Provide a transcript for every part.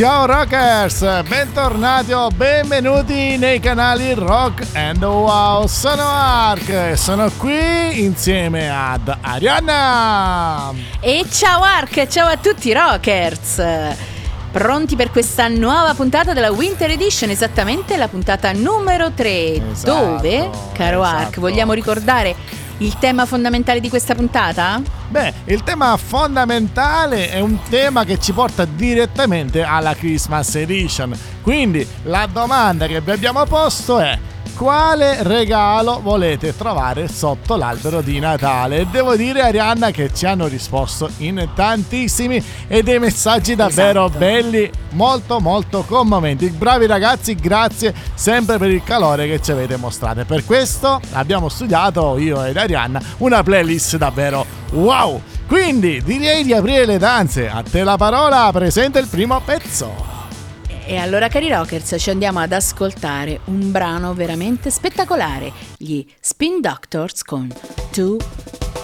Ciao rockers, bentornati o benvenuti nei canali Rock and Wow. Sono Ark e sono qui insieme ad Arianna. E ciao Ark, ciao a tutti rockers. Pronti per questa nuova puntata della Winter Edition, esattamente la puntata numero 3, esatto, dove, caro esatto. Ark, vogliamo ricordare il tema fondamentale di questa puntata? Beh, il tema fondamentale è un tema che ci porta direttamente alla Christmas Edition. Quindi la domanda che vi abbiamo posto è quale regalo volete trovare sotto l'albero di Natale. Devo dire Arianna che ci hanno risposto in tantissimi e dei messaggi davvero esatto. belli, molto molto commoventi. Bravi ragazzi, grazie sempre per il calore che ci avete mostrato. Per questo abbiamo studiato io ed Arianna una playlist davvero wow. Quindi direi di aprire le danze. A te la parola, presenta il primo pezzo. E allora cari rockers ci andiamo ad ascoltare un brano veramente spettacolare, gli Spin Doctors con Two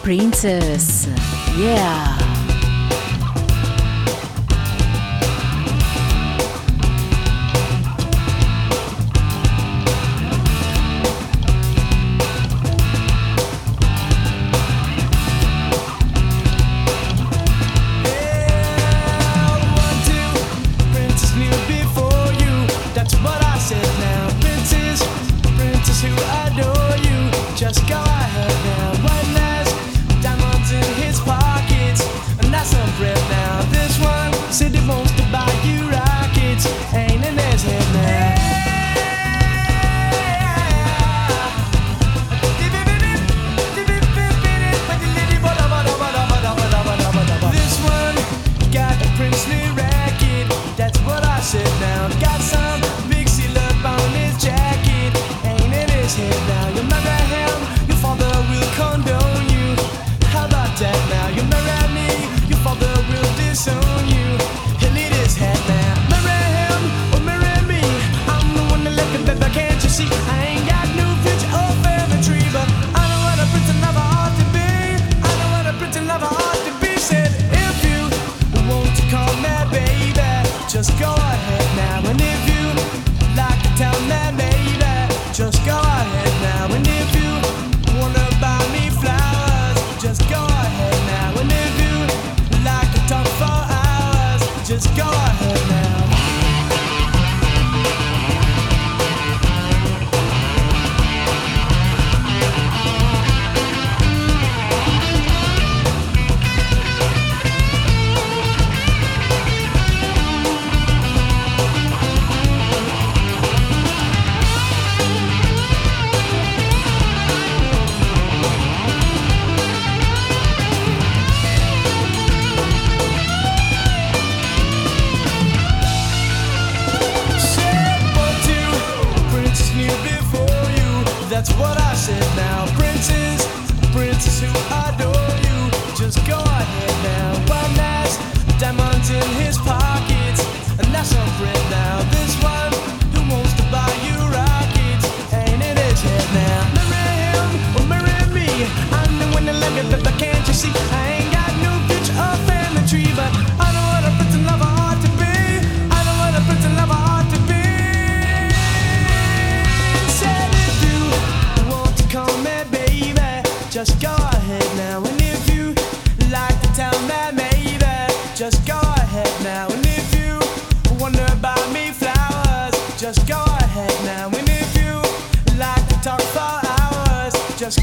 Princess. Yeah!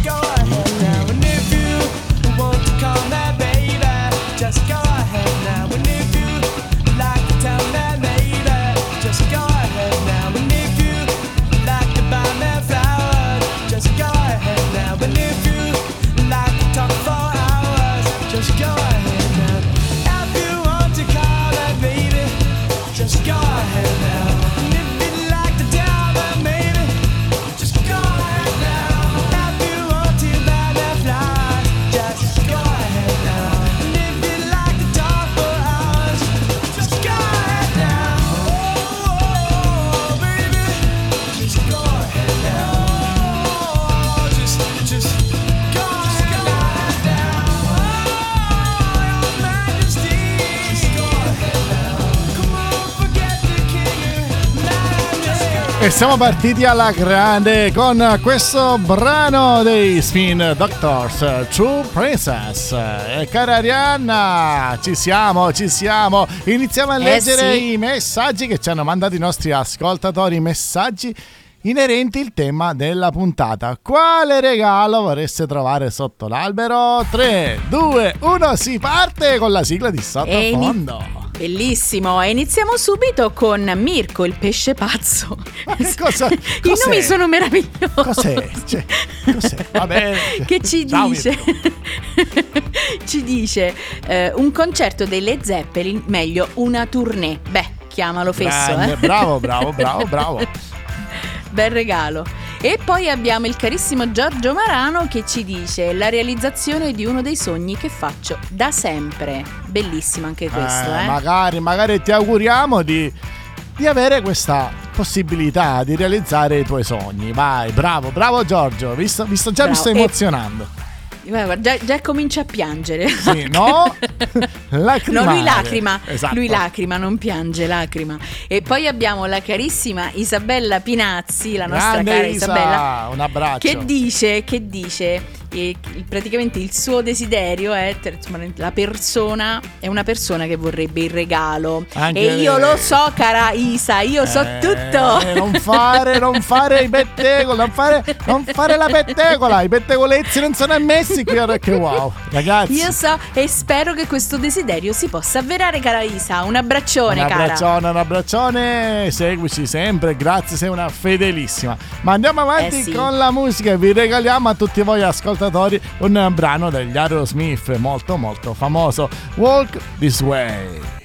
yours. Siamo partiti alla grande con questo brano dei Spin Doctors, True Princess. E cara Arianna, ci siamo, ci siamo. Iniziamo a leggere Eh sì. i messaggi che ci hanno mandato i nostri ascoltatori, messaggi inerenti il tema della puntata. Quale regalo vorreste trovare sotto l'albero? 3, 2, 1, si parte con la sigla di sottofondo. Bellissimo, e iniziamo subito con Mirko, il pesce pazzo. Ma che cosa- I cos'è? nomi sono meravigliosi. Cos'è? Cioè, cos'è? Va bene. che ci Ciao, dice ci dice eh, un concerto dei Led Zeppelin meglio una tournée beh chiamalo fesso Grande, eh. Bravo, bravo, bravo, bravo. bel regalo e poi abbiamo il carissimo Giorgio Marano che ci dice la realizzazione di uno dei sogni che faccio da sempre bellissimo anche questo Eh, eh, Magari, magari ti auguriamo di, di avere questa possibilità di realizzare i tuoi sogni. Vai, bravo, bravo Giorgio. Visto, visto già mi Bravo. sto E- emozionando. Guarda, già, già comincia a piangere Sì, no? Lacrimare. No, lui lacrima, Esatto. lui lacrima, non piange, lacrima. E poi abbiamo la carissima Isabella Pinazzi, la nostra Grande cara Isa, Isabella, un abbraccio. che dice, che dice eh, praticamente il suo desiderio è insomma, la persona è una persona che vorrebbe il regalo Anche e io lei. lo so cara Isa io so Eh, tutto Non fare, non fare i pettegoli, non fare, non fare la pettegola. I pettegolezzi non sono ammessi qui a Rock Wow. Ragazzi. io so e spero che questo desiderio si possa avverare cara Isa un abbraccione Un cara abbraccione, un abbraccione, seguici sempre, grazie, sei una fedelissima. Ma andiamo avanti Eh sì. con la musica e vi regaliamo a tutti voi ascoltatori un brano degli Aerosmith molto molto famoso, Walk This Way.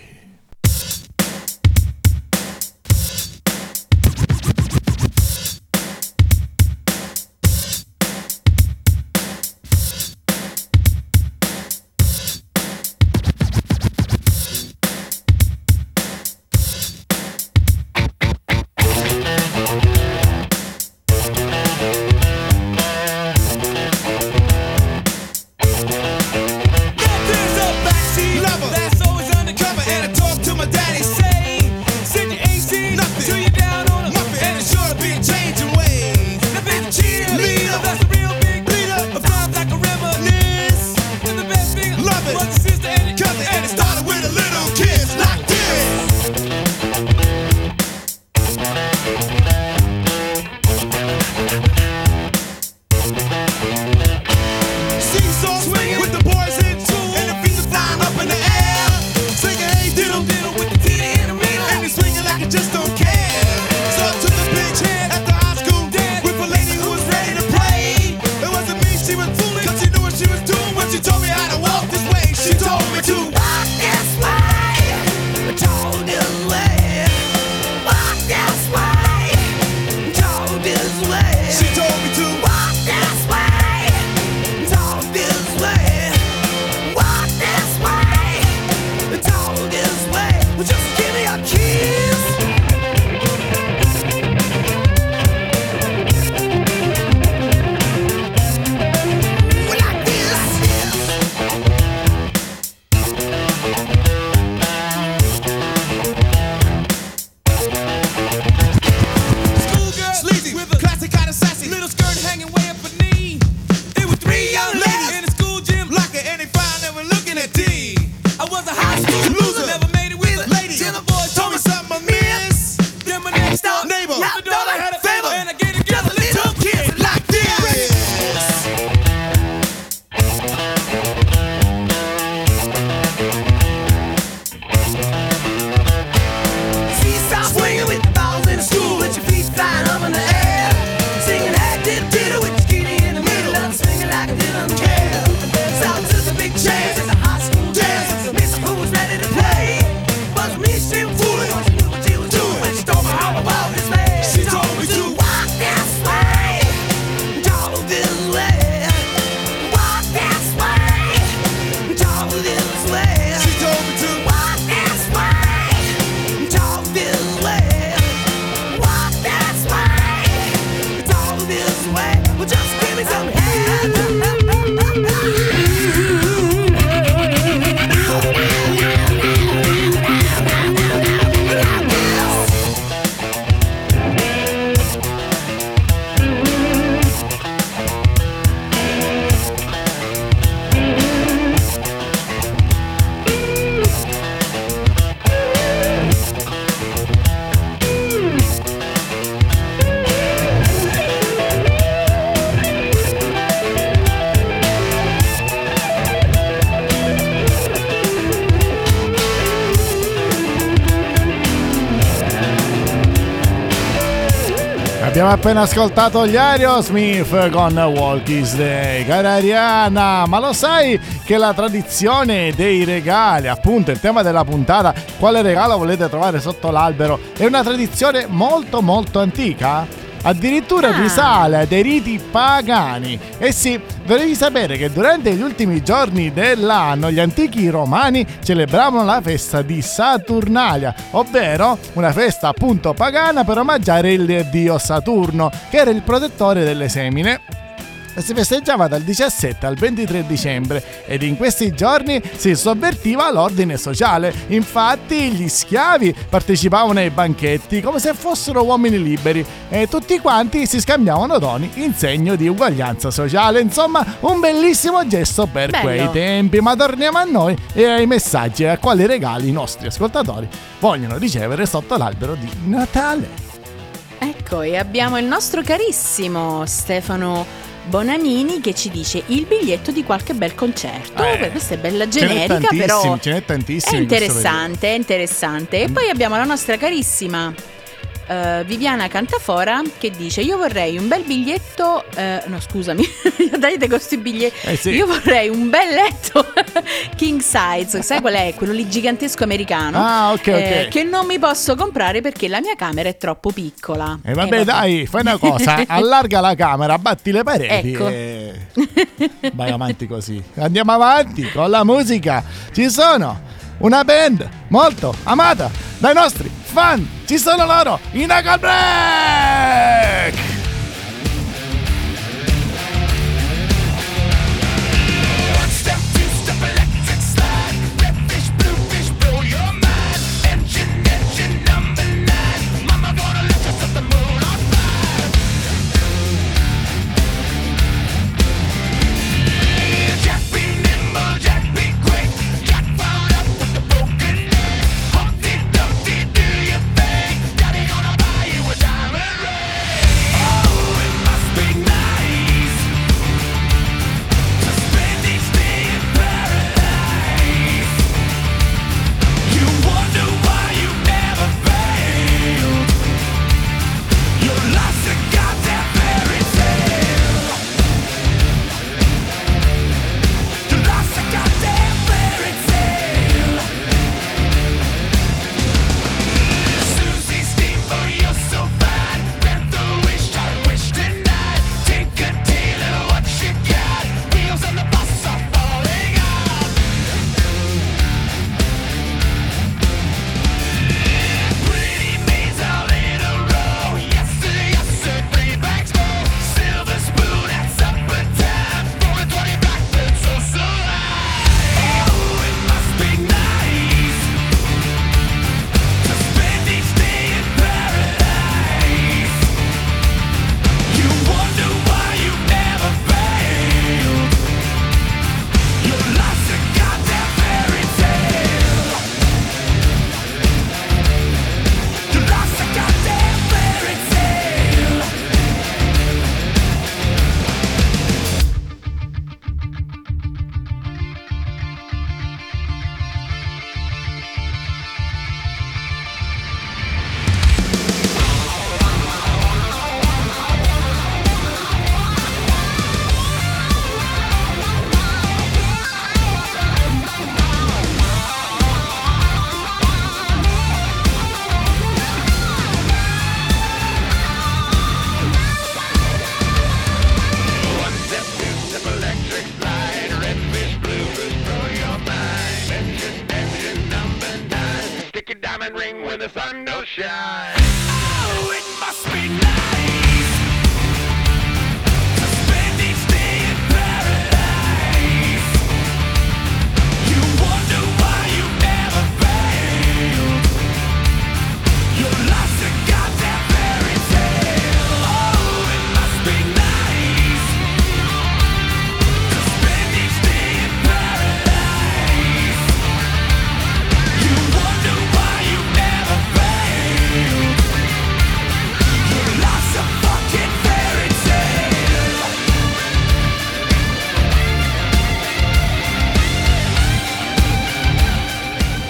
Abbiamo appena ascoltato gli Aerosmith con Walk is Day. Cara Ariana, ma lo sai che la tradizione dei regali, appunto il tema della puntata, quale regalo volete trovare sotto l'albero, è una tradizione molto molto antica? addirittura Ah. risale a dei riti pagani. E sì, dovevi sapere che durante gli ultimi giorni dell'anno gli antichi romani celebravano la festa di Saturnalia, ovvero una festa appunto pagana per omaggiare il dio Saturno, che era il protettore delle semine e si festeggiava dal 17 al 23 dicembre ed in questi giorni si sovvertiva l'ordine sociale. Infatti gli schiavi partecipavano ai banchetti come se fossero uomini liberi e tutti quanti si scambiavano doni in segno di uguaglianza sociale. Insomma, un bellissimo gesto per Bello. quei tempi. Ma torniamo a noi e ai messaggi e a quali regali i nostri ascoltatori vogliono ricevere sotto l'albero di Natale. Ecco, e abbiamo il nostro carissimo Stefano Bonamini che ci dice il biglietto di qualche bel concerto. Eh, Beh, questa è bella generica, però ce n'è è interessante, è interessante. E poi abbiamo la nostra carissima eh, Viviana Cantafora che dice io vorrei un bel biglietto, eh, no scusami, dai con questi biglietti, Eh sì. io vorrei un bel letto king size, sai qual è? Quello lì gigantesco americano. Ah, ok, ok. eh, che non mi posso comprare perché la mia camera è troppo piccola. E vabbè, Eh, dai, fai una cosa, allarga la camera, batti le pareti Ecco. e vai avanti così. Andiamo avanti con la musica. Ci sono una band molto amata dai nostri fan. Ci sono loro, i Knuckle Break!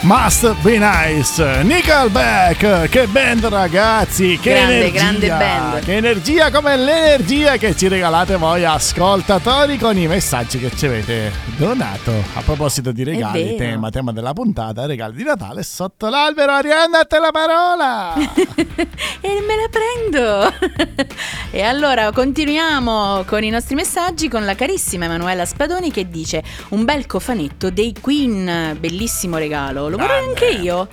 Must Be Nice, Nickelback, che band ragazzi, che Grande, energia, grande band. che energia come l'energia che ci regalate voi ascoltatori con i messaggi che ci avete donato. A proposito di regali, tema, tema della puntata, regali di Natale sotto l'albero, Arianna te la parola! e me la prendo. e allora continuiamo con i nostri messaggi con la carissima Emanuela Spadoni che dice un bel cofanetto dei Queen, bellissimo regalo. Vorrei anche io.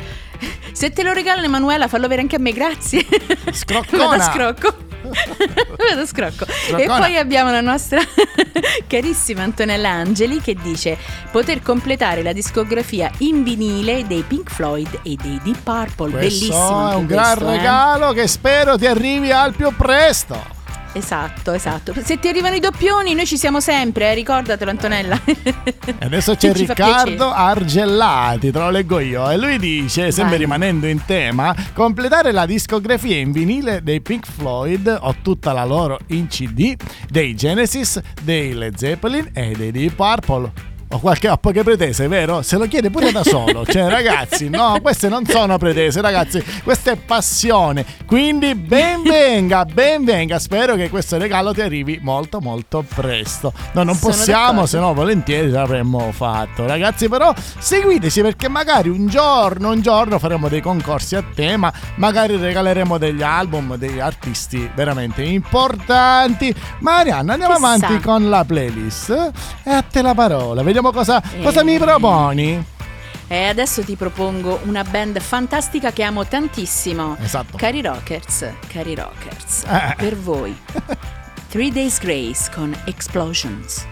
Se te lo regalano Emanuela, fallo avere anche a me, grazie. Scroccona. Vado scrocco. Vado scrocco. E Scroccona. poi abbiamo la nostra carissima Antonella Angeli che dice poter completare la discografia in vinile dei Pink Floyd e dei Deep Purple. Questo Bellissimo. è un gran questo, eh. regalo che spero ti arrivi al più presto. Esatto, esatto. Se ti arrivano i doppioni, noi ci siamo sempre, eh, ricordatelo Antonella. E adesso c'è Riccardo Argellati, te lo leggo io. E lui dice, sempre Vai. rimanendo in tema, completare la discografia in vinile dei Pink Floyd o tutta la loro in CD, dei Genesis, dei Led Zeppelin e dei Deep Purple. Ho qualche ho poche pretese, vero? Se lo chiede pure da solo. Cioè, ragazzi, no, queste non sono pretese, ragazzi, questa è passione. Quindi ben venga, ben venga. Spero che questo regalo ti arrivi molto molto presto. No, non Sono possiamo, se no volentieri l'avremmo fatto. Ragazzi, però seguiteci perché magari un giorno, un giorno faremo dei concorsi a tema, magari regaleremo degli album degli artisti veramente importanti. Marianna, andiamo Chissà. avanti con la playlist. E a te la parola. Vediamo cosa, cosa Eh. mi proponi. e adesso ti propongo una band fantastica che amo tantissimo. Esatto. Cari Rockers, cari Rockers, Eh. per voi. Three Days Grace con Explosions.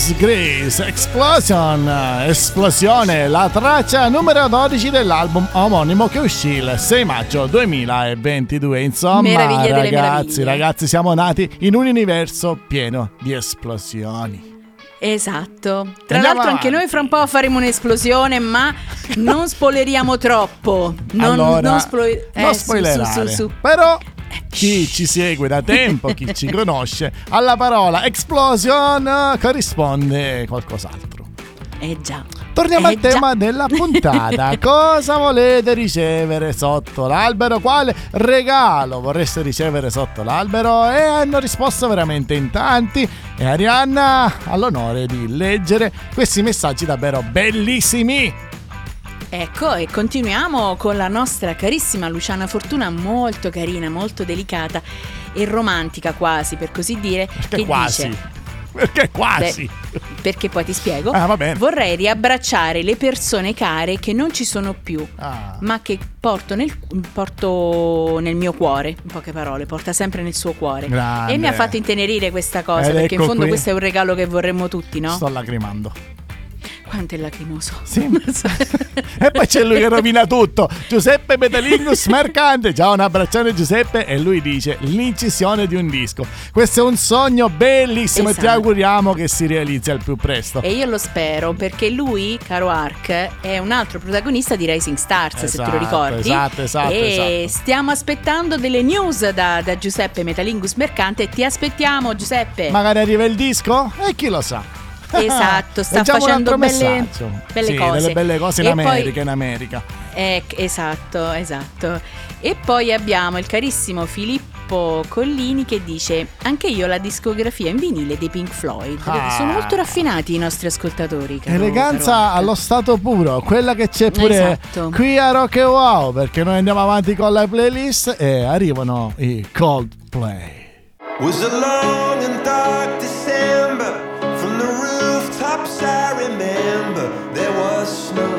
Days Grace Explosion Esplosione la traccia numero 12 dell'album omonimo che uscì il 6 maggio 2022 insomma Meraviglia delle ragazzi meraviglie. ragazzi siamo nati in un universo pieno di esplosioni Esatto. Tra Andiamo l'altro anche avanti. noi fra un po' faremo un'esplosione, ma non spoileriamo troppo. Non, allora non, splo- non eh, spoilerare su, su, su. però chi ci segue da tempo, chi ci conosce, alla parola explosion corrisponde qualcos'altro. Eh già. Torniamo Eh al tema già. della puntata. Cosa volete ricevere sotto l'albero? Quale regalo vorreste ricevere sotto l'albero? E hanno risposto veramente in tanti. E Arianna ha l'onore di leggere questi messaggi davvero bellissimi. Ecco, e continuiamo con la nostra carissima Luciana Fortuna, molto carina, molto delicata e romantica quasi, per così dire, Perché che quasi? dice... Perché quasi? Beh, perché poi ti spiego. Ah, va bene. Vorrei riabbracciare le persone care che non ci sono più, Ah. ma che porto nel, porto nel mio cuore, in poche parole, porta sempre nel suo cuore. Grande. E mi ha fatto intenerire questa cosa, Ed perché in ecco fondo qui. questo è un regalo che vorremmo tutti, no? Sto lacrimando. Quanto è lacrimoso. Sì. e poi c'è lui che rovina tutto. Giuseppe Metalingus Mercante. Ciao, un abbraccione Giuseppe. E lui dice l'incisione di un disco. Questo è un sogno bellissimo e ti Esatto. auguriamo che si realizzi al più presto. E io lo spero perché lui, caro Ark, è un altro protagonista di Rising Stars, se te Esatto, lo ricordi. esatto, esatto, E esatto. stiamo aspettando delle news da, da Giuseppe Metalingus Mercante. Ti aspettiamo, Giuseppe. Magari arriva il disco? E chi lo sa? Esatto, sta facendo belle, belle Sì, cose. delle belle cose in E poi- America, in America. Eh, esatto, esatto. E poi abbiamo il carissimo Filippo Collini che dice: Anche io la discografia in vinile dei Pink Floyd. Ah. Sono molto raffinati i nostri ascoltatori. caro- Eleganza caro allo stato puro, quella che c'è pure Esatto. qui a Rock e Wow, perché noi andiamo avanti con la playlist e arrivano i Coldplay. Was a long and dark I remember there was snow,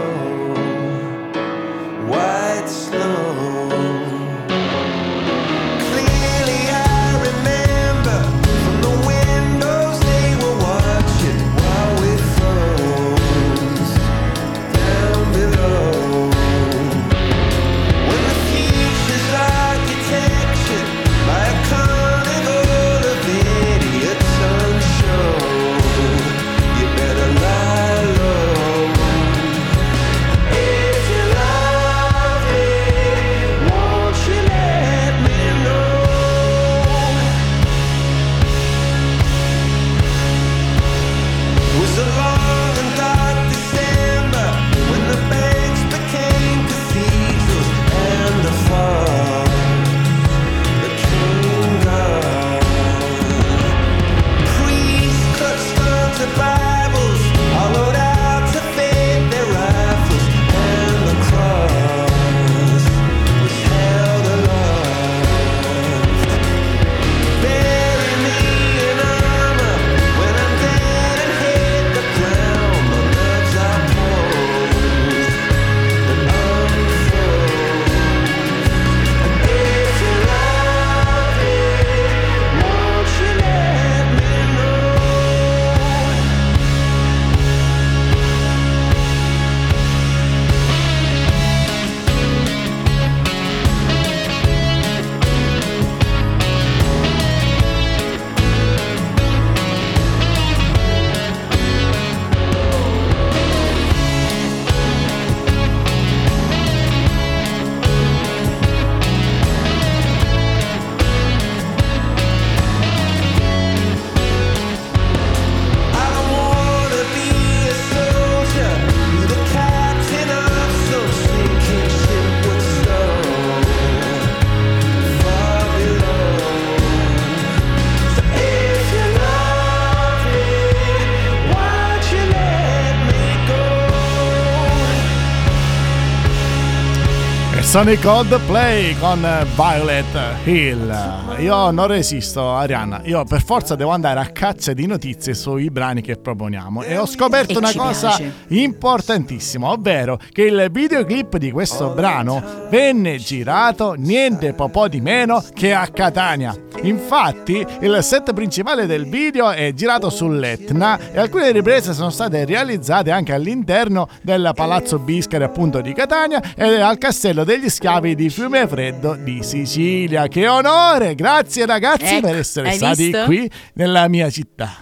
sono i Coldplay con Violet Hill. Io non resisto, Arianna. Io per forza devo andare a caccia di notizie sui brani che proponiamo. E ho scoperto E una cosa piace. importantissima, ovvero che il videoclip di questo brano venne girato niente po' po' di meno che a Catania. Infatti, il set principale del video è girato sull'Etna e alcune riprese sono state realizzate anche all'interno del Palazzo Biscari appunto di Catania e al Castello degli Schiavi di Fiumefreddo di Sicilia. Che onore! Grazie ragazzi Ecco, per essere stati visto? qui nella mia città.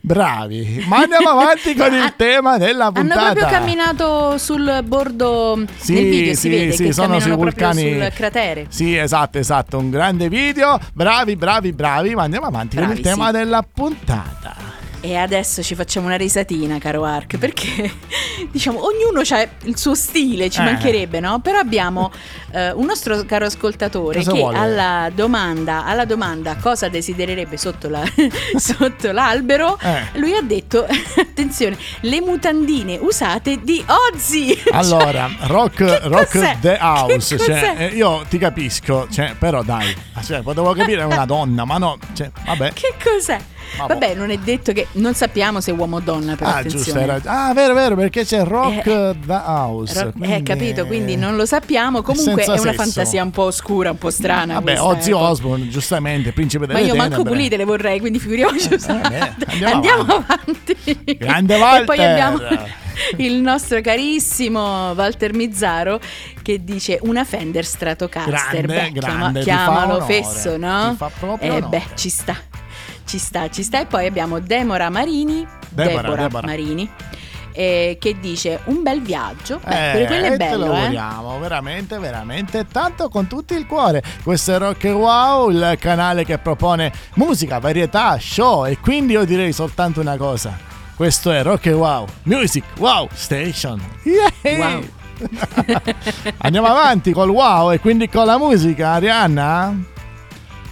Bravi, ma andiamo avanti con il tema della Hanno puntata. proprio camminato sul bordo Sì, del video, si sì, vede sì, che sono sui vulcani. sul cratere. Sì, esatto, esatto, un grande video. Bravi, bravi, bravi, ma andiamo avanti con Bravi, il tema sì. della puntata. E adesso ci facciamo una risatina, caro Ark, perché diciamo ognuno ha il suo stile, ci Eh. mancherebbe, no? Però abbiamo eh, un nostro caro ascoltatore Cosa che alla domanda, alla domanda cosa desidererebbe sotto, la- sotto l'albero, Eh. lui ha detto, attenzione, le mutandine usate di Ozzy. Allora, Cioè, rock, rock the house. Cioè, eh, io ti capisco, cioè, però dai, cioè, potevo capire una donna, ma no, cioè, vabbè. Che cos'è? Vabbè. Vabbè, non è detto che non sappiamo se è uomo o donna, però Ah, giusto, attenzione. hai ragione. Ah, vero, vero, perché c'è rock Eh, the house. Ro- quindi- eh, capito, quindi non lo sappiamo. Comunque è senza una sesso. fantasia un po' oscura, un po' strana. Vabbè, Ozzy ecco. Osbourne, giustamente, principe Ma delle io manco tenebre. pulite le vorrei, quindi figuriamoci usate. eh, andiamo andiamo, avanti. avanti. Grande E poi abbiamo il nostro carissimo Walter Mizzaro che dice una Fender Stratocaster. Grande, Beh, grande, ti chiamalo fesso, no? ti fa proprio eh onore. beh, ci sta. Ci sta, ci sta. E poi abbiamo Demora Marini. Deborah, Deborah. Marini. eh, che dice un bel viaggio. Beh, Eh, pure quello è te bello, lo eh. auguriamo, veramente, veramente tanto con tutto il cuore. Questo è Rock Wow, il canale che propone musica, varietà, show e quindi io direi soltanto una cosa. Questo è Rock Wow, Music Wow Station. Yay! Wow. Andiamo avanti col wow e quindi con la musica, Arianna?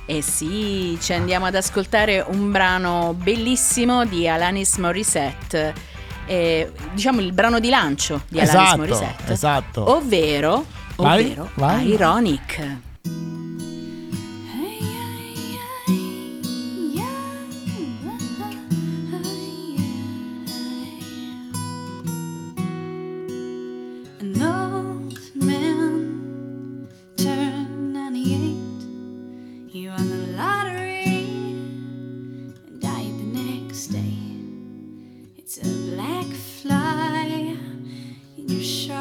Eh sì, ci andiamo ad ascoltare un brano bellissimo di Alanis Morissette. eh, diciamo il brano di lancio di Alanis Esatto, Morissette. esatto. Ovvero, Vai, ovvero vai. Ironic.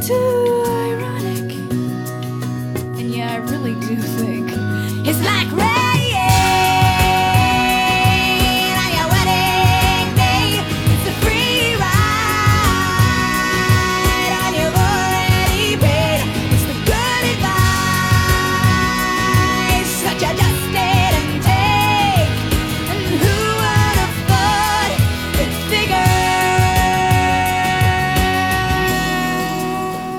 too ironic. And yeah, I really do think it's like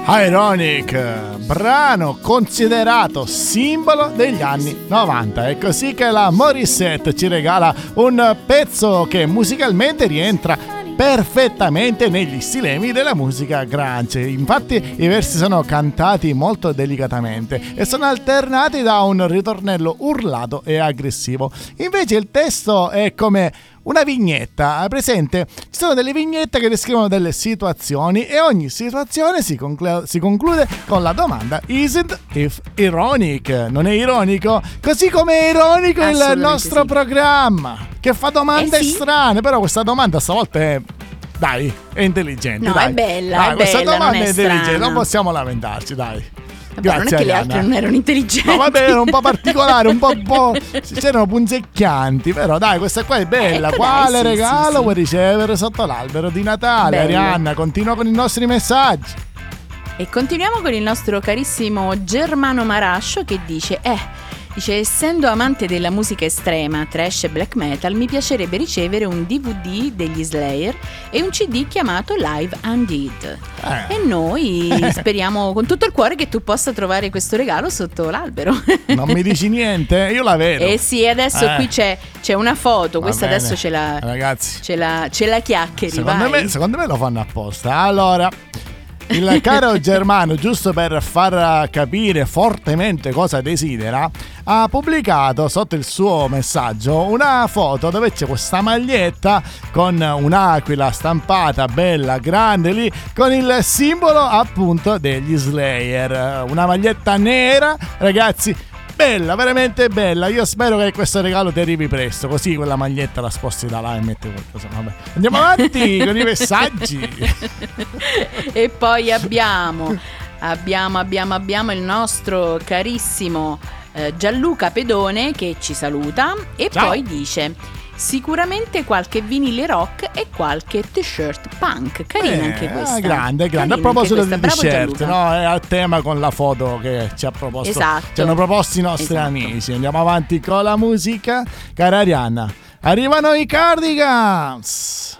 Ironic, brano considerato simbolo degli anni 90. È così che la Morissette ci regala un pezzo che musicalmente rientra perfettamente negli stilemi della musica grunge. Infatti i versi sono cantati molto delicatamente e sono alternati da un ritornello urlato e aggressivo. Invece il testo è come una vignetta, hai presente? Ci sono delle vignette che descrivono delle situazioni e ogni situazione si, conclu- si conclude con la domanda Isn't if ironic? Non è ironico? Così come è ironico il nostro sì. programma che fa domande Eh sì. strane, però questa domanda stavolta è... Dai, è intelligente. No, dai. è bella, Dai, è questa bella, domanda non è intelligente, strana. non possiamo lamentarci, dai. Vabbè, non è che le Arianna. altre non erano intelligenti. No, vabbè, era un po' particolare, un po', un po'. C'erano punzecchianti, però dai, questa qua è bella. Ecco, Quale sì, regalo sì, sì. vuoi ricevere sotto l'albero di Natale? Bello. Arianna, continua con i nostri messaggi. E continuiamo con il nostro carissimo Germano Marascio che dice: Eh. Dice, essendo amante della musica estrema, trash e black metal, mi piacerebbe ricevere un DVD degli Slayer e un CD chiamato Live Undid. Eh. E noi speriamo con tutto il cuore che tu possa trovare questo regalo sotto l'albero. Non mi dici niente? Io la vedo. Eh sì, adesso Eh. qui c'è, c'è una foto, Va questa bene. adesso ce la, Ragazzi, ce la, ce la chiacchieri, secondo me, secondo me lo fanno apposta. Allora. Il caro Germano, giusto per far capire fortemente cosa desidera, ha pubblicato sotto il suo messaggio una foto dove c'è questa maglietta con un'aquila stampata bella grande lì con il simbolo appunto degli Slayer. Una maglietta nera, ragazzi. Bella, veramente bella. Io spero che questo regalo ti arrivi presto. Così quella maglietta la sposti da là e metti qualcosa. Vabbè. Andiamo avanti con i messaggi. e poi abbiamo, abbiamo, abbiamo, abbiamo il nostro carissimo eh, Gianluca Pedone che ci saluta e Ciao. poi dice sicuramente qualche vinile rock e qualche t-shirt punk. Carina Eh, anche questa. ah, grande, grande. A Carina anche proposito questa. Bravo t-shirt, no? È al tema con la foto che ci ha proposto. Esatto. Ci hanno proposto i nostri Esatto. amici. Andiamo avanti con la musica. Cara Arianna, arrivano i Cardigans.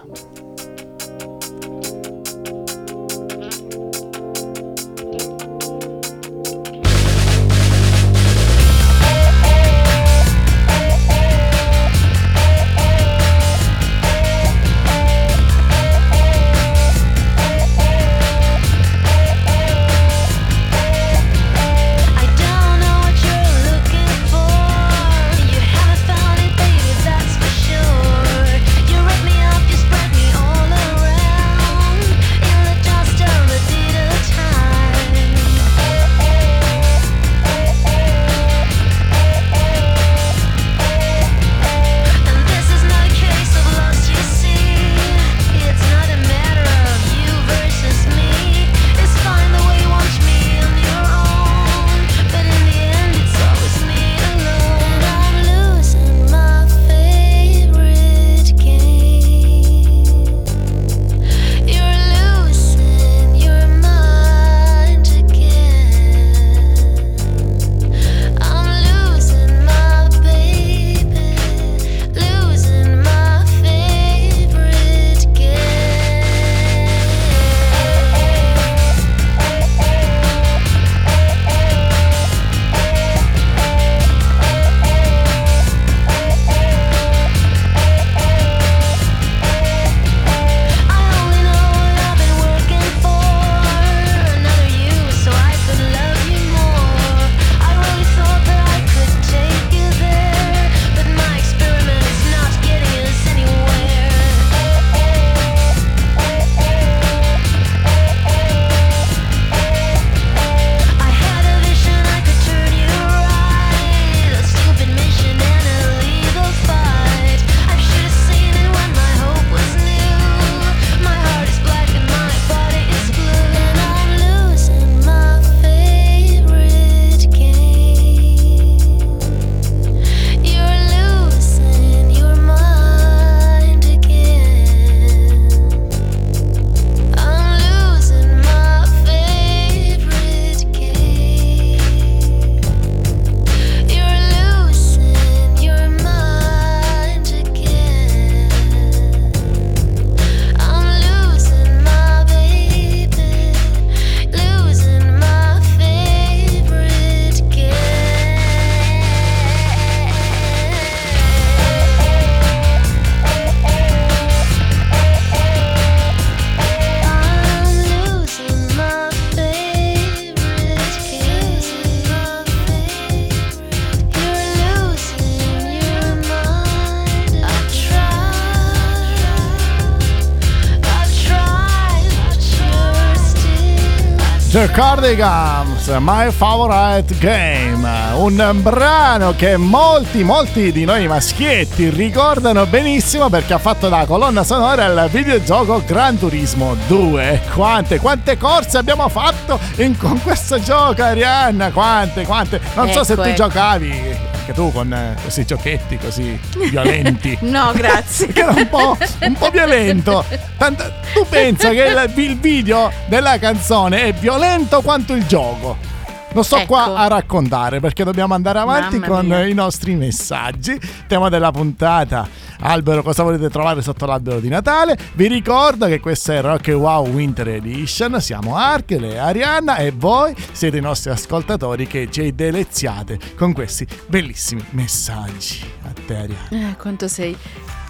The Cardigans, My Favorite Game, un brano che molti, molti di noi maschietti ricordano benissimo perché ha fatto da colonna sonora al videogioco Gran Turismo 2. Quante, quante corse abbiamo fatto in- con questo gioco, Arianna? Quante, quante? Non so se Ecco, tu ecco. giocavi anche tu con eh, questi giochetti così violenti. No, grazie. che era un po', un po' violento. Tanto, tu pensa che il, il video della canzone è violento quanto il gioco. Lo sto Ecco. qua a raccontare perché dobbiamo andare avanti Mamma con mia. i nostri messaggi. Tema della puntata. Albero, cosa volete trovare sotto l'albero di Natale? Vi ricordo che questa è Rock Wow Winter Edition. Siamo Archele e Arianna e voi siete i nostri ascoltatori che ci deleziate con questi bellissimi messaggi. A te, Arianna. Eh, quanto sei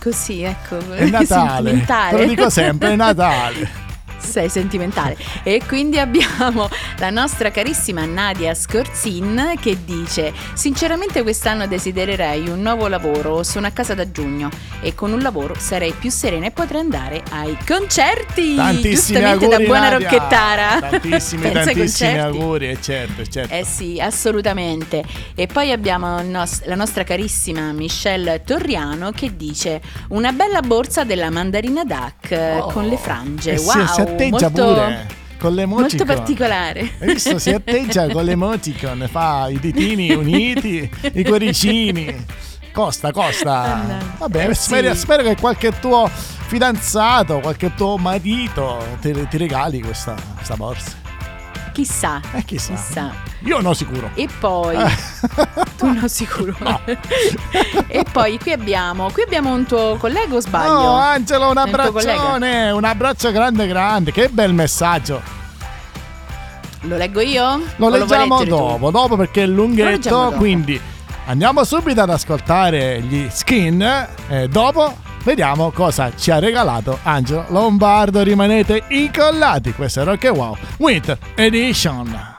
così, ecco. È Natale, te lo dico sempre, è Natale. Sei sentimentale. E quindi abbiamo la nostra carissima Nadia Scorzin che dice: Sinceramente, quest'anno desidererei un nuovo lavoro. Sono a casa da giugno e con un lavoro sarei più serena e potrei andare ai concerti. Tantissimi Giustamente auguri da buona Nadia. rocchettara. Tantissimi, Pensa tantissimi auguri, eh, certo, certo. Eh sì, assolutamente. E poi abbiamo nos- la nostra carissima Michelle Torriano che dice una bella borsa della mandarina Duck eh, Oh. con le frange. E si- wow, atteggia molto, pure con le molto particolare. Hai visto? Si atteggia con le emoticon, fa i ditini uniti, i cuoricini. Costa, costa. Mannaggia. Vabbè, Eh spero, sì. spero che qualche tuo fidanzato, qualche tuo marito ti, ti regali questa, questa borsa. Chissà. Eh, chissà. Chissà. Io no sicuro. E poi tu no sicuro. No. e poi qui abbiamo qui abbiamo un tuo collega o sbaglio? Oh, Angelo, un abbraccione, un abbraccio grande grande. Che bel messaggio. Lo leggo io? Lo leggiamo leggere tu? dopo, dopo perché è Lo lunghetto, dopo. quindi andiamo subito ad ascoltare gli skin e dopo vediamo cosa ci ha regalato Angelo Lombardo. Rimanete incollati, questo è Rock and Wow Winter Edition.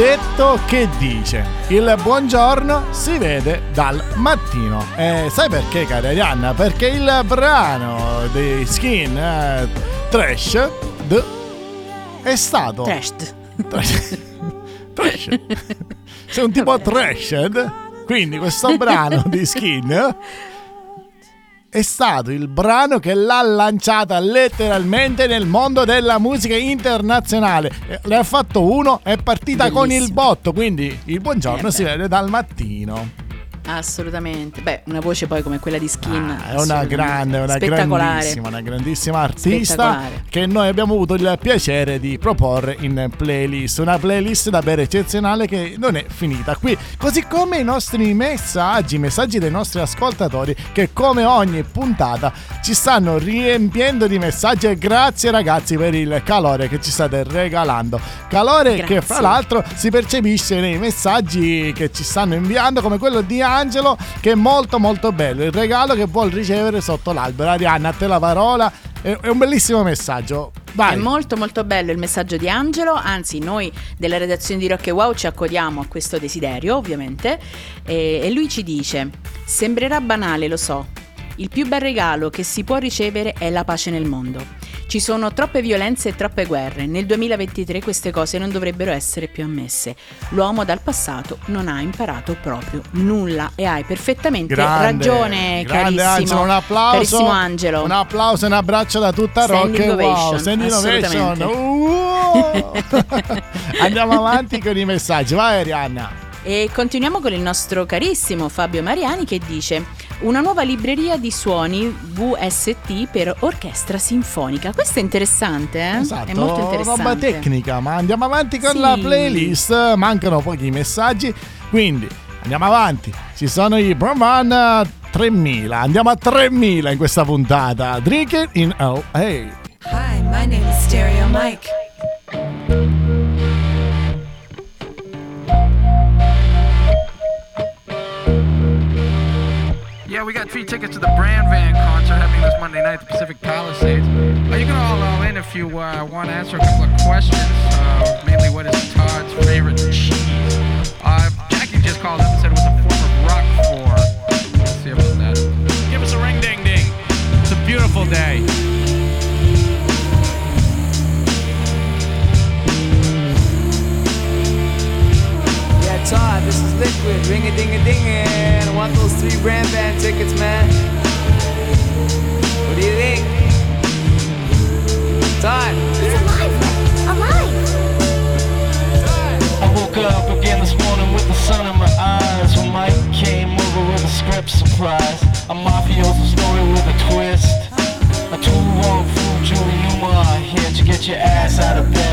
Detto che dice il buongiorno si vede dal mattino. E sai perché, cara Arianna? Perché il brano di Skin eh, Trash d- è stato... Trash. Trash. Trash. Sei un tipo trashed. Quindi questo brano di Skin è stato il brano che l'ha lanciata letteralmente nel mondo della musica internazionale. Le ha fatto uno, è partita con il Bellissimo. botto, quindi il buongiorno Eh si vede dal mattino. Assolutamente. Beh, una voce poi come quella di Skin. Ah, è una grande, una grandissima, una grandissima artista che noi abbiamo avuto il piacere di proporre in playlist. Una playlist davvero eccezionale che non è finita qui. Così come i nostri messaggi, i messaggi dei nostri ascoltatori che come ogni puntata ci stanno riempiendo di messaggi e grazie ragazzi per il calore che ci state regalando. Calore che Grazie. fra l'altro si percepisce nei messaggi che ci stanno inviando come quello di Angelo che è molto molto bello. Il regalo che vuol ricevere sotto l'albero. Arianna a te la parola. È un bellissimo messaggio. Vai. È molto molto bello il messaggio di Angelo, anzi noi della redazione di Rock e Wow ci accodiamo a questo desiderio ovviamente. E, e lui ci dice sembrerà banale lo so, il più bel regalo che si può ricevere è la pace nel mondo. Ci sono troppe violenze e troppe guerre, nel 2023 queste cose non dovrebbero essere più ammesse. L'uomo dal passato non ha imparato proprio nulla e hai perfettamente grande, ragione grande carissimo, Angelo un applauso carissimo Angelo. un applauso e un abbraccio da tutta Rock e Wow ovation, Standing ovation assolutamente. Uh! andiamo avanti con i messaggi vai Arianna E continuiamo con il nostro carissimo Fabio Mariani che dice una nuova libreria di suoni VST per orchestra sinfonica. Questo è interessante, eh? Esatto, è molto interessante. roba tecnica, ma andiamo avanti con Sì. la playlist. Mancano pochi messaggi, quindi andiamo avanti. Ci sono i Brahman 3000. Andiamo a 3000 in questa puntata. Drink it in LA. Hi, my name is Stereo Mike. Yeah, we got free tickets to the Brand Van concert happening this Monday night at the Pacific Palisades. Uh, you can all all in if you uh, want to answer a couple of questions. Uh, mainly, what is Todd's favorite cheese? Uh, Jackie just called up and said it was a form of Roquefort. Let's see about that. Give us a ring ding ding. It's a beautiful day. Yeah, Todd, this is Liquid. Ring a ding a ding I want those three brand band tickets, man. What do you think? Todd. He's alive! Alive! I woke up again this morning with the sun in my eyes When Mike came over with a script surprise A mafioso story with a twist A two wrong fool Julie Newmar Here to get your ass out of bed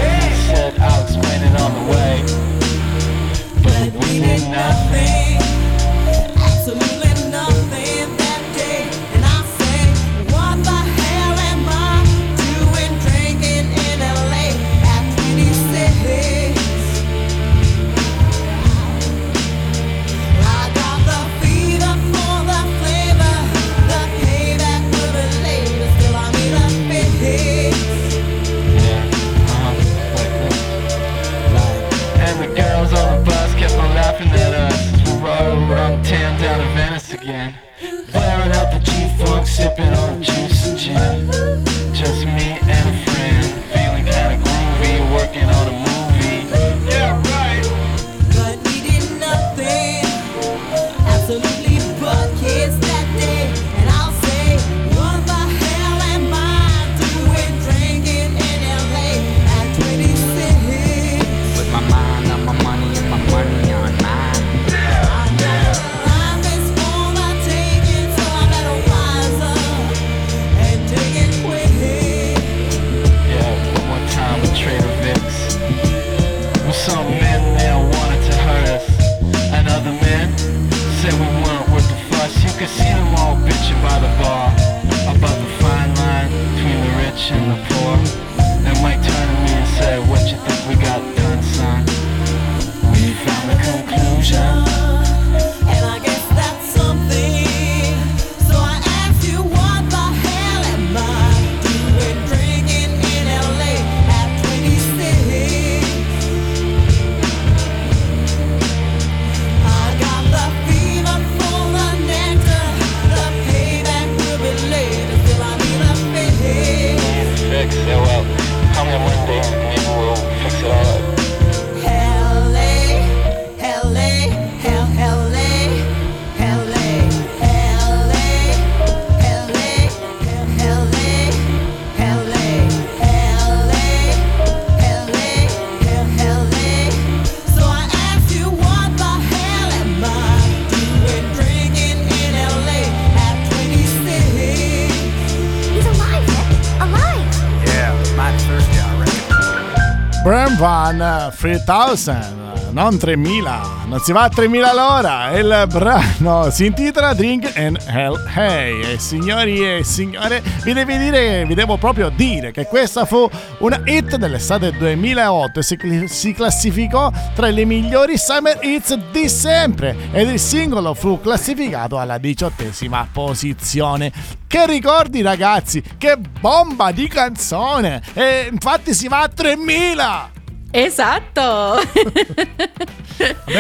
3000, non 3000, non si va a 3000 all'ora. Il brano si intitola Drink and Hell Hey. E signori e signore, vi devo dire, vi devo proprio dire che questa fu una hit dell'estate 2008 e si, si classificò tra le migliori summer hits di sempre ed il singolo fu classificato alla diciottesima posizione. Che ricordi ragazzi, che bomba di canzone! E infatti si va a 3000! Esatto. Vabbè,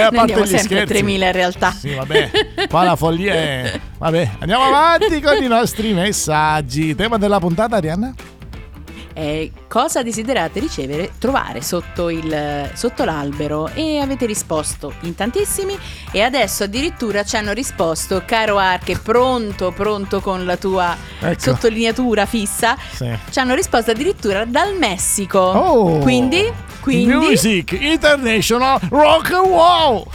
a parte gli sempre scherzi. 3000 in realtà. Sì, vabbè, qua la follia è... Vabbè, andiamo avanti con i nostri messaggi. Tema della puntata, Arianna? Eh, cosa desiderate ricevere, trovare sotto, il, sotto l'albero? E avete risposto in tantissimi e adesso addirittura ci hanno risposto, caro Arche, pronto, pronto con la tua Ecco. sottolineatura fissa, Sì. ci hanno risposto addirittura dal Messico. Oh! Quindi, quindi Music International Rock and Wow!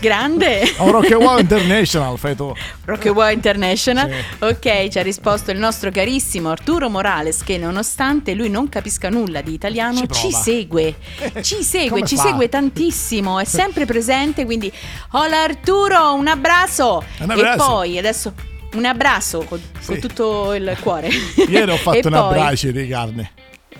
Grande. O Rock and Wow International, fai tu. Rock and Roll International. Sì. Ok, ci ha risposto il nostro carissimo Arturo Morales che nonostante lui non capisca nulla di italiano Ci ci, segue. Ci segue, ci fa? segue tantissimo, è sempre presente, quindi hola Arturo, un abbraccio. Un abbraccio. E poi adesso un abbraccio con, con Sì. tutto il cuore. Ieri ho E fatto un poi- abbraccio di carne.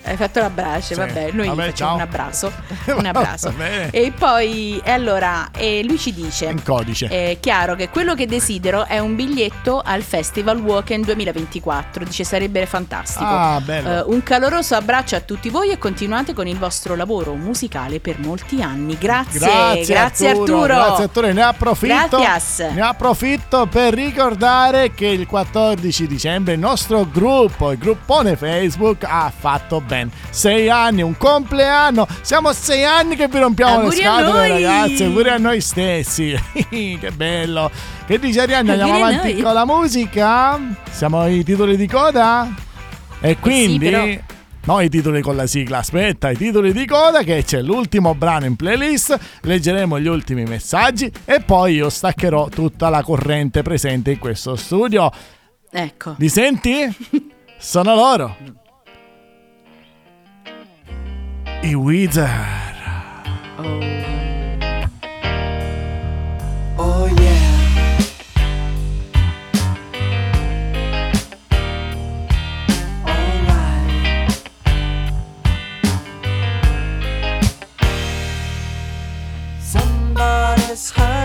Hai fatto l'abbraccio, Sì. vabbè, noi Vabbè, facciamo ciao. un abbraccio. Un abbraccio. Bene. e poi, e allora, e lui ci dice... In codice. È chiaro che quello che desidero è un biglietto al Festival Woken 2024. Dice sarebbe fantastico. Ah, bello. Eh, un caloroso abbraccio a tutti voi e continuate con il vostro lavoro musicale per molti anni. Grazie, grazie, Arturo. Grazie Arturo, ne approfitto. Gracias. Ne approfitto per ricordare che il 14 dicembre il nostro gruppo, il gruppone Facebook, ha fatto ben sei anni, un compleanno. Siamo sei anni che vi rompiamo Auguri le scatole, ragazzi. Auguri a noi stessi. che bello. Che dice Arianna? Andiamo avanti noi. con la musica. Siamo ai titoli di coda. E quindi. però- No, i titoli con la sigla, aspetta, i titoli di coda che c'è l'ultimo brano in playlist, leggeremo gli ultimi messaggi e poi io staccherò tutta la corrente presente in questo studio. Ecco. Li senti? Sono loro. I Wizard. Oh yeah. Alright. Somebody's hiding,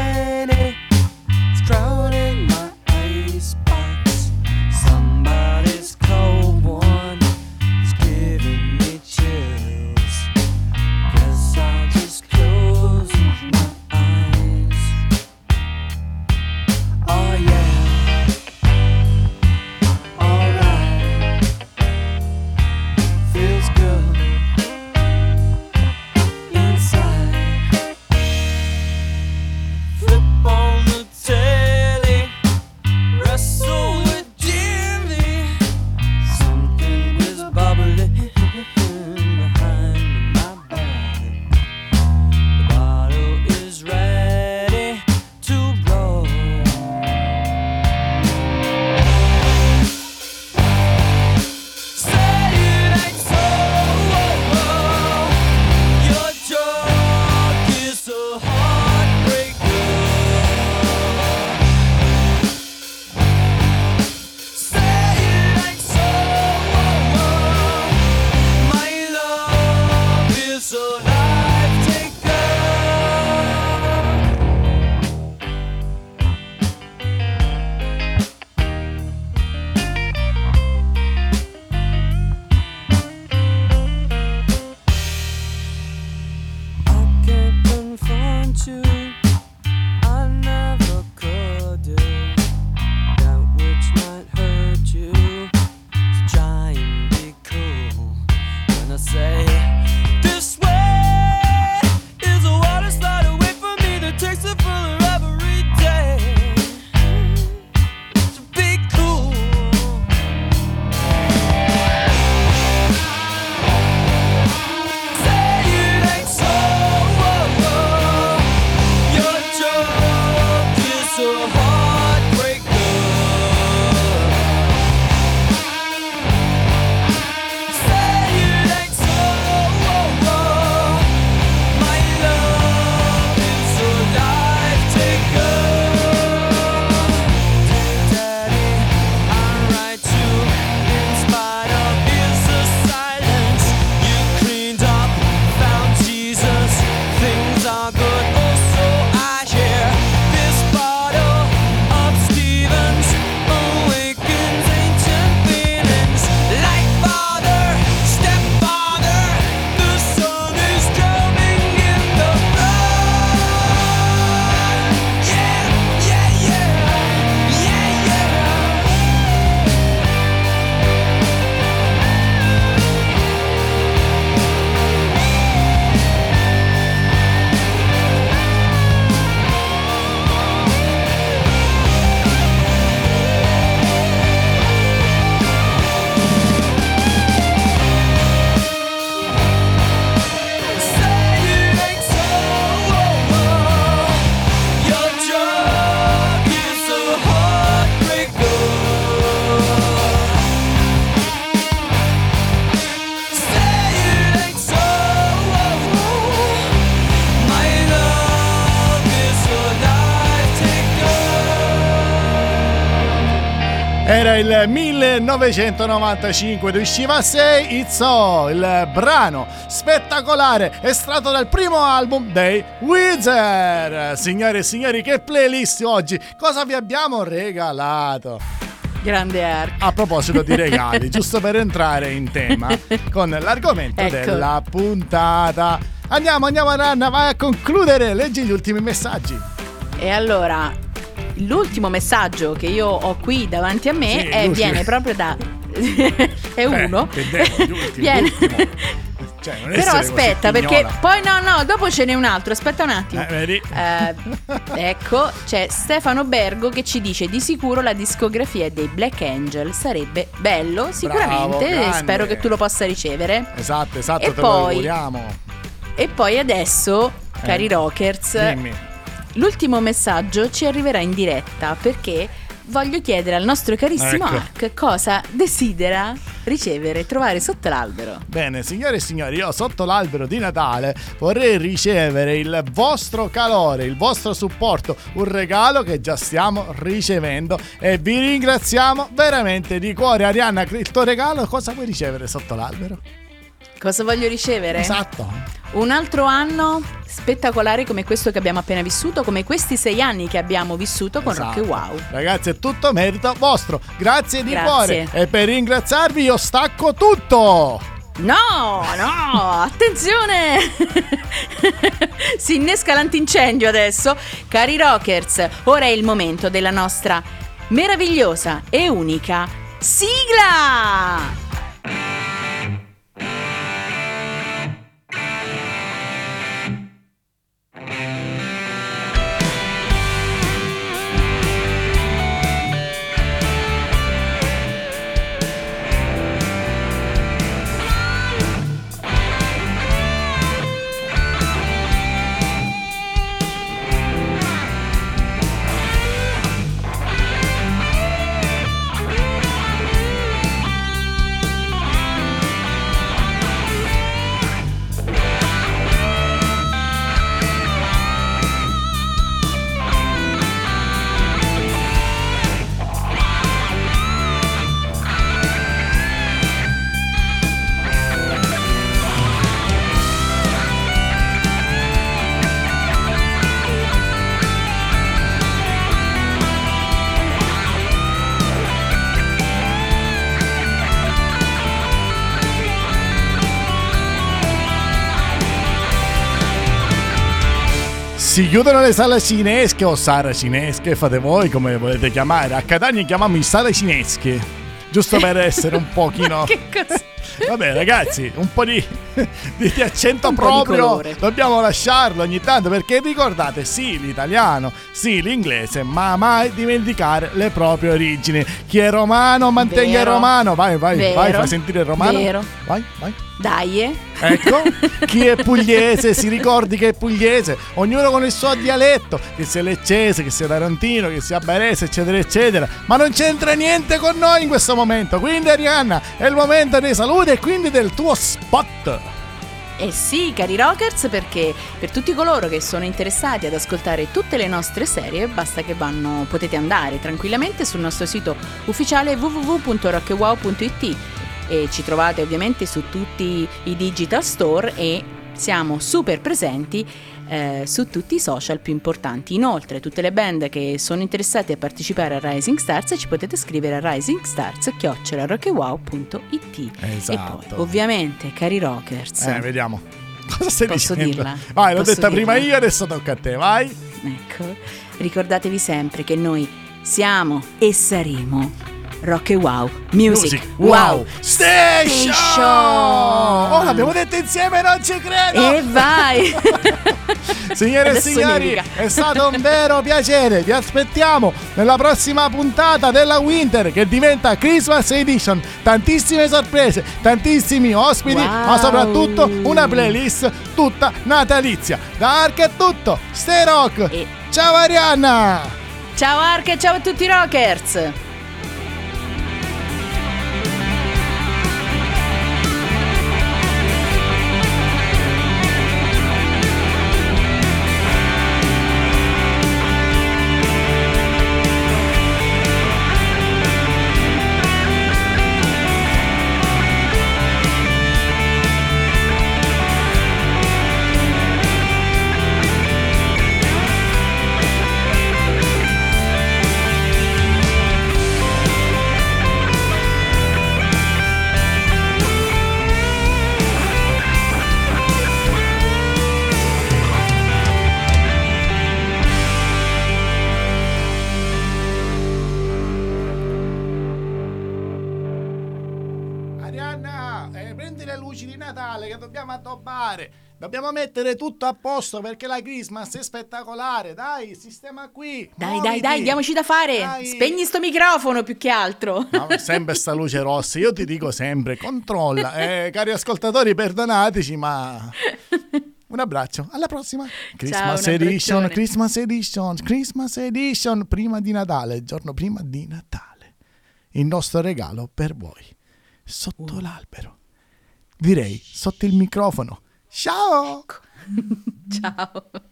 il 1995 ed usciva a 6 It's So, il brano spettacolare estratto dal primo album dei Wizard. Signore e signori, che playlist oggi! Cosa vi abbiamo regalato? Grande Ark. A proposito di regali, giusto per entrare in tema con l'argomento Ecco. della puntata. Andiamo, andiamo Anna, vai a concludere, leggi gli ultimi messaggi. E allora, l'ultimo messaggio che io ho qui davanti a me Sì, è- viene proprio da... è uno. che devo, Viene- l'ultimo. Cioè, Però aspetta, perché poi no, no, dopo ce n'è un altro. Aspetta un attimo. Eh? Eh, ecco, c'è Stefano Bergo che ci dice di sicuro la discografia dei Black Angel sarebbe bello, sicuramente, grande. spero che tu lo possa ricevere. Esatto, esatto, E te poi- lo auguriamo. E poi adesso, cari Eh, rockers, Dimmi. L'ultimo messaggio ci arriverà in diretta perché voglio chiedere al nostro carissimo Ecco. Ark cosa desidera ricevere, trovare sotto l'albero. Bene, signore e signori, io sotto l'albero di Natale vorrei ricevere il vostro calore, il vostro supporto, un regalo che già stiamo ricevendo e vi ringraziamo veramente di cuore. Arianna, il tuo regalo cosa vuoi ricevere sotto l'albero? Cosa voglio ricevere? Esatto. Un altro anno spettacolare come questo che abbiamo appena vissuto, come questi sei anni che abbiamo vissuto con Esatto. Rock Wow. Ragazzi, è tutto merito vostro. Grazie di Grazie. cuore. E per ringraziarvi io stacco tutto. No, no, attenzione! si innesca l'antincendio adesso. Cari rockers, ora è il momento della nostra meravigliosa e unica sigla! Si chiudono le sale cinesche o sale cinesche, fate voi come volete chiamare. A Catania chiamiamo i sale cinesche. Giusto per essere un pochino. Che cosa? Vabbè, ragazzi, un po' di, di- di accento Un di proprio colore. dobbiamo lasciarlo ogni tanto perché ricordate, sì, l'italiano, sì, l'inglese, ma mai dimenticare le proprie origini. Chi è romano mantenga il romano. Vai, vai, Vero. vai, fai sentire il romano. Vero. Vai, vai. Dai. Ecco, chi è pugliese si ricordi che è pugliese, ognuno con il suo dialetto, che sia leccese, che sia tarantino, che sia barese, eccetera, eccetera. Ma non c'entra niente con noi in questo momento. Quindi, Arianna, è il momento dei saluti e quindi del tuo spot. Eh sì, cari rockers, perché per tutti coloro che sono interessati ad ascoltare tutte le nostre serie, basta che vanno, potete andare tranquillamente sul nostro sito ufficiale www.rockwow.it e ci trovate ovviamente su tutti i digital store e siamo super presenti eh, su tutti i social più importanti. Inoltre, tutte le band che sono interessate a partecipare a Rising Stars ci potete scrivere a risingstars.rockwow.it. E Esatto. poi, ovviamente, cari rockers, Eh, vediamo. Cosa stai Posso dicendo? dirla? Vai, l'ho Posso detta prima dirla? io, adesso tocca a te, vai. Ecco, ricordatevi sempre che noi siamo e saremo Rock e Wow Music, Wow Station! Station! Oh, l'abbiamo detto insieme, non ci credo! E vai! Signore e Adesso signori, nevica. è stato un vero piacere. Vi aspettiamo nella prossima puntata della Winter che diventa Christmas Edition. Tantissime sorprese, tantissimi ospiti, Wow. ma soprattutto una playlist tutta natalizia. Da Ark è tutto. Stay Rock. E- Ciao Arianna. ciao Ark e ciao a tutti i rockers! Dobbiamo mettere tutto a posto perché la Christmas è spettacolare. Dai, sistema qui. Dai, muoviti. dai, dai, diamoci da fare. Dai. Spegni sto microfono più che altro. No, sempre sta luce rossa. Io ti dico sempre, controlla. Eh, cari ascoltatori, perdonateci, ma un abbraccio. Alla prossima. Christmas un Edition, abbraccione. Christmas Edition, Christmas Edition, prima di Natale, il giorno prima di Natale. Il nostro regalo per voi. Sotto l'albero. Direi sotto il microfono. Ciao! Ciao.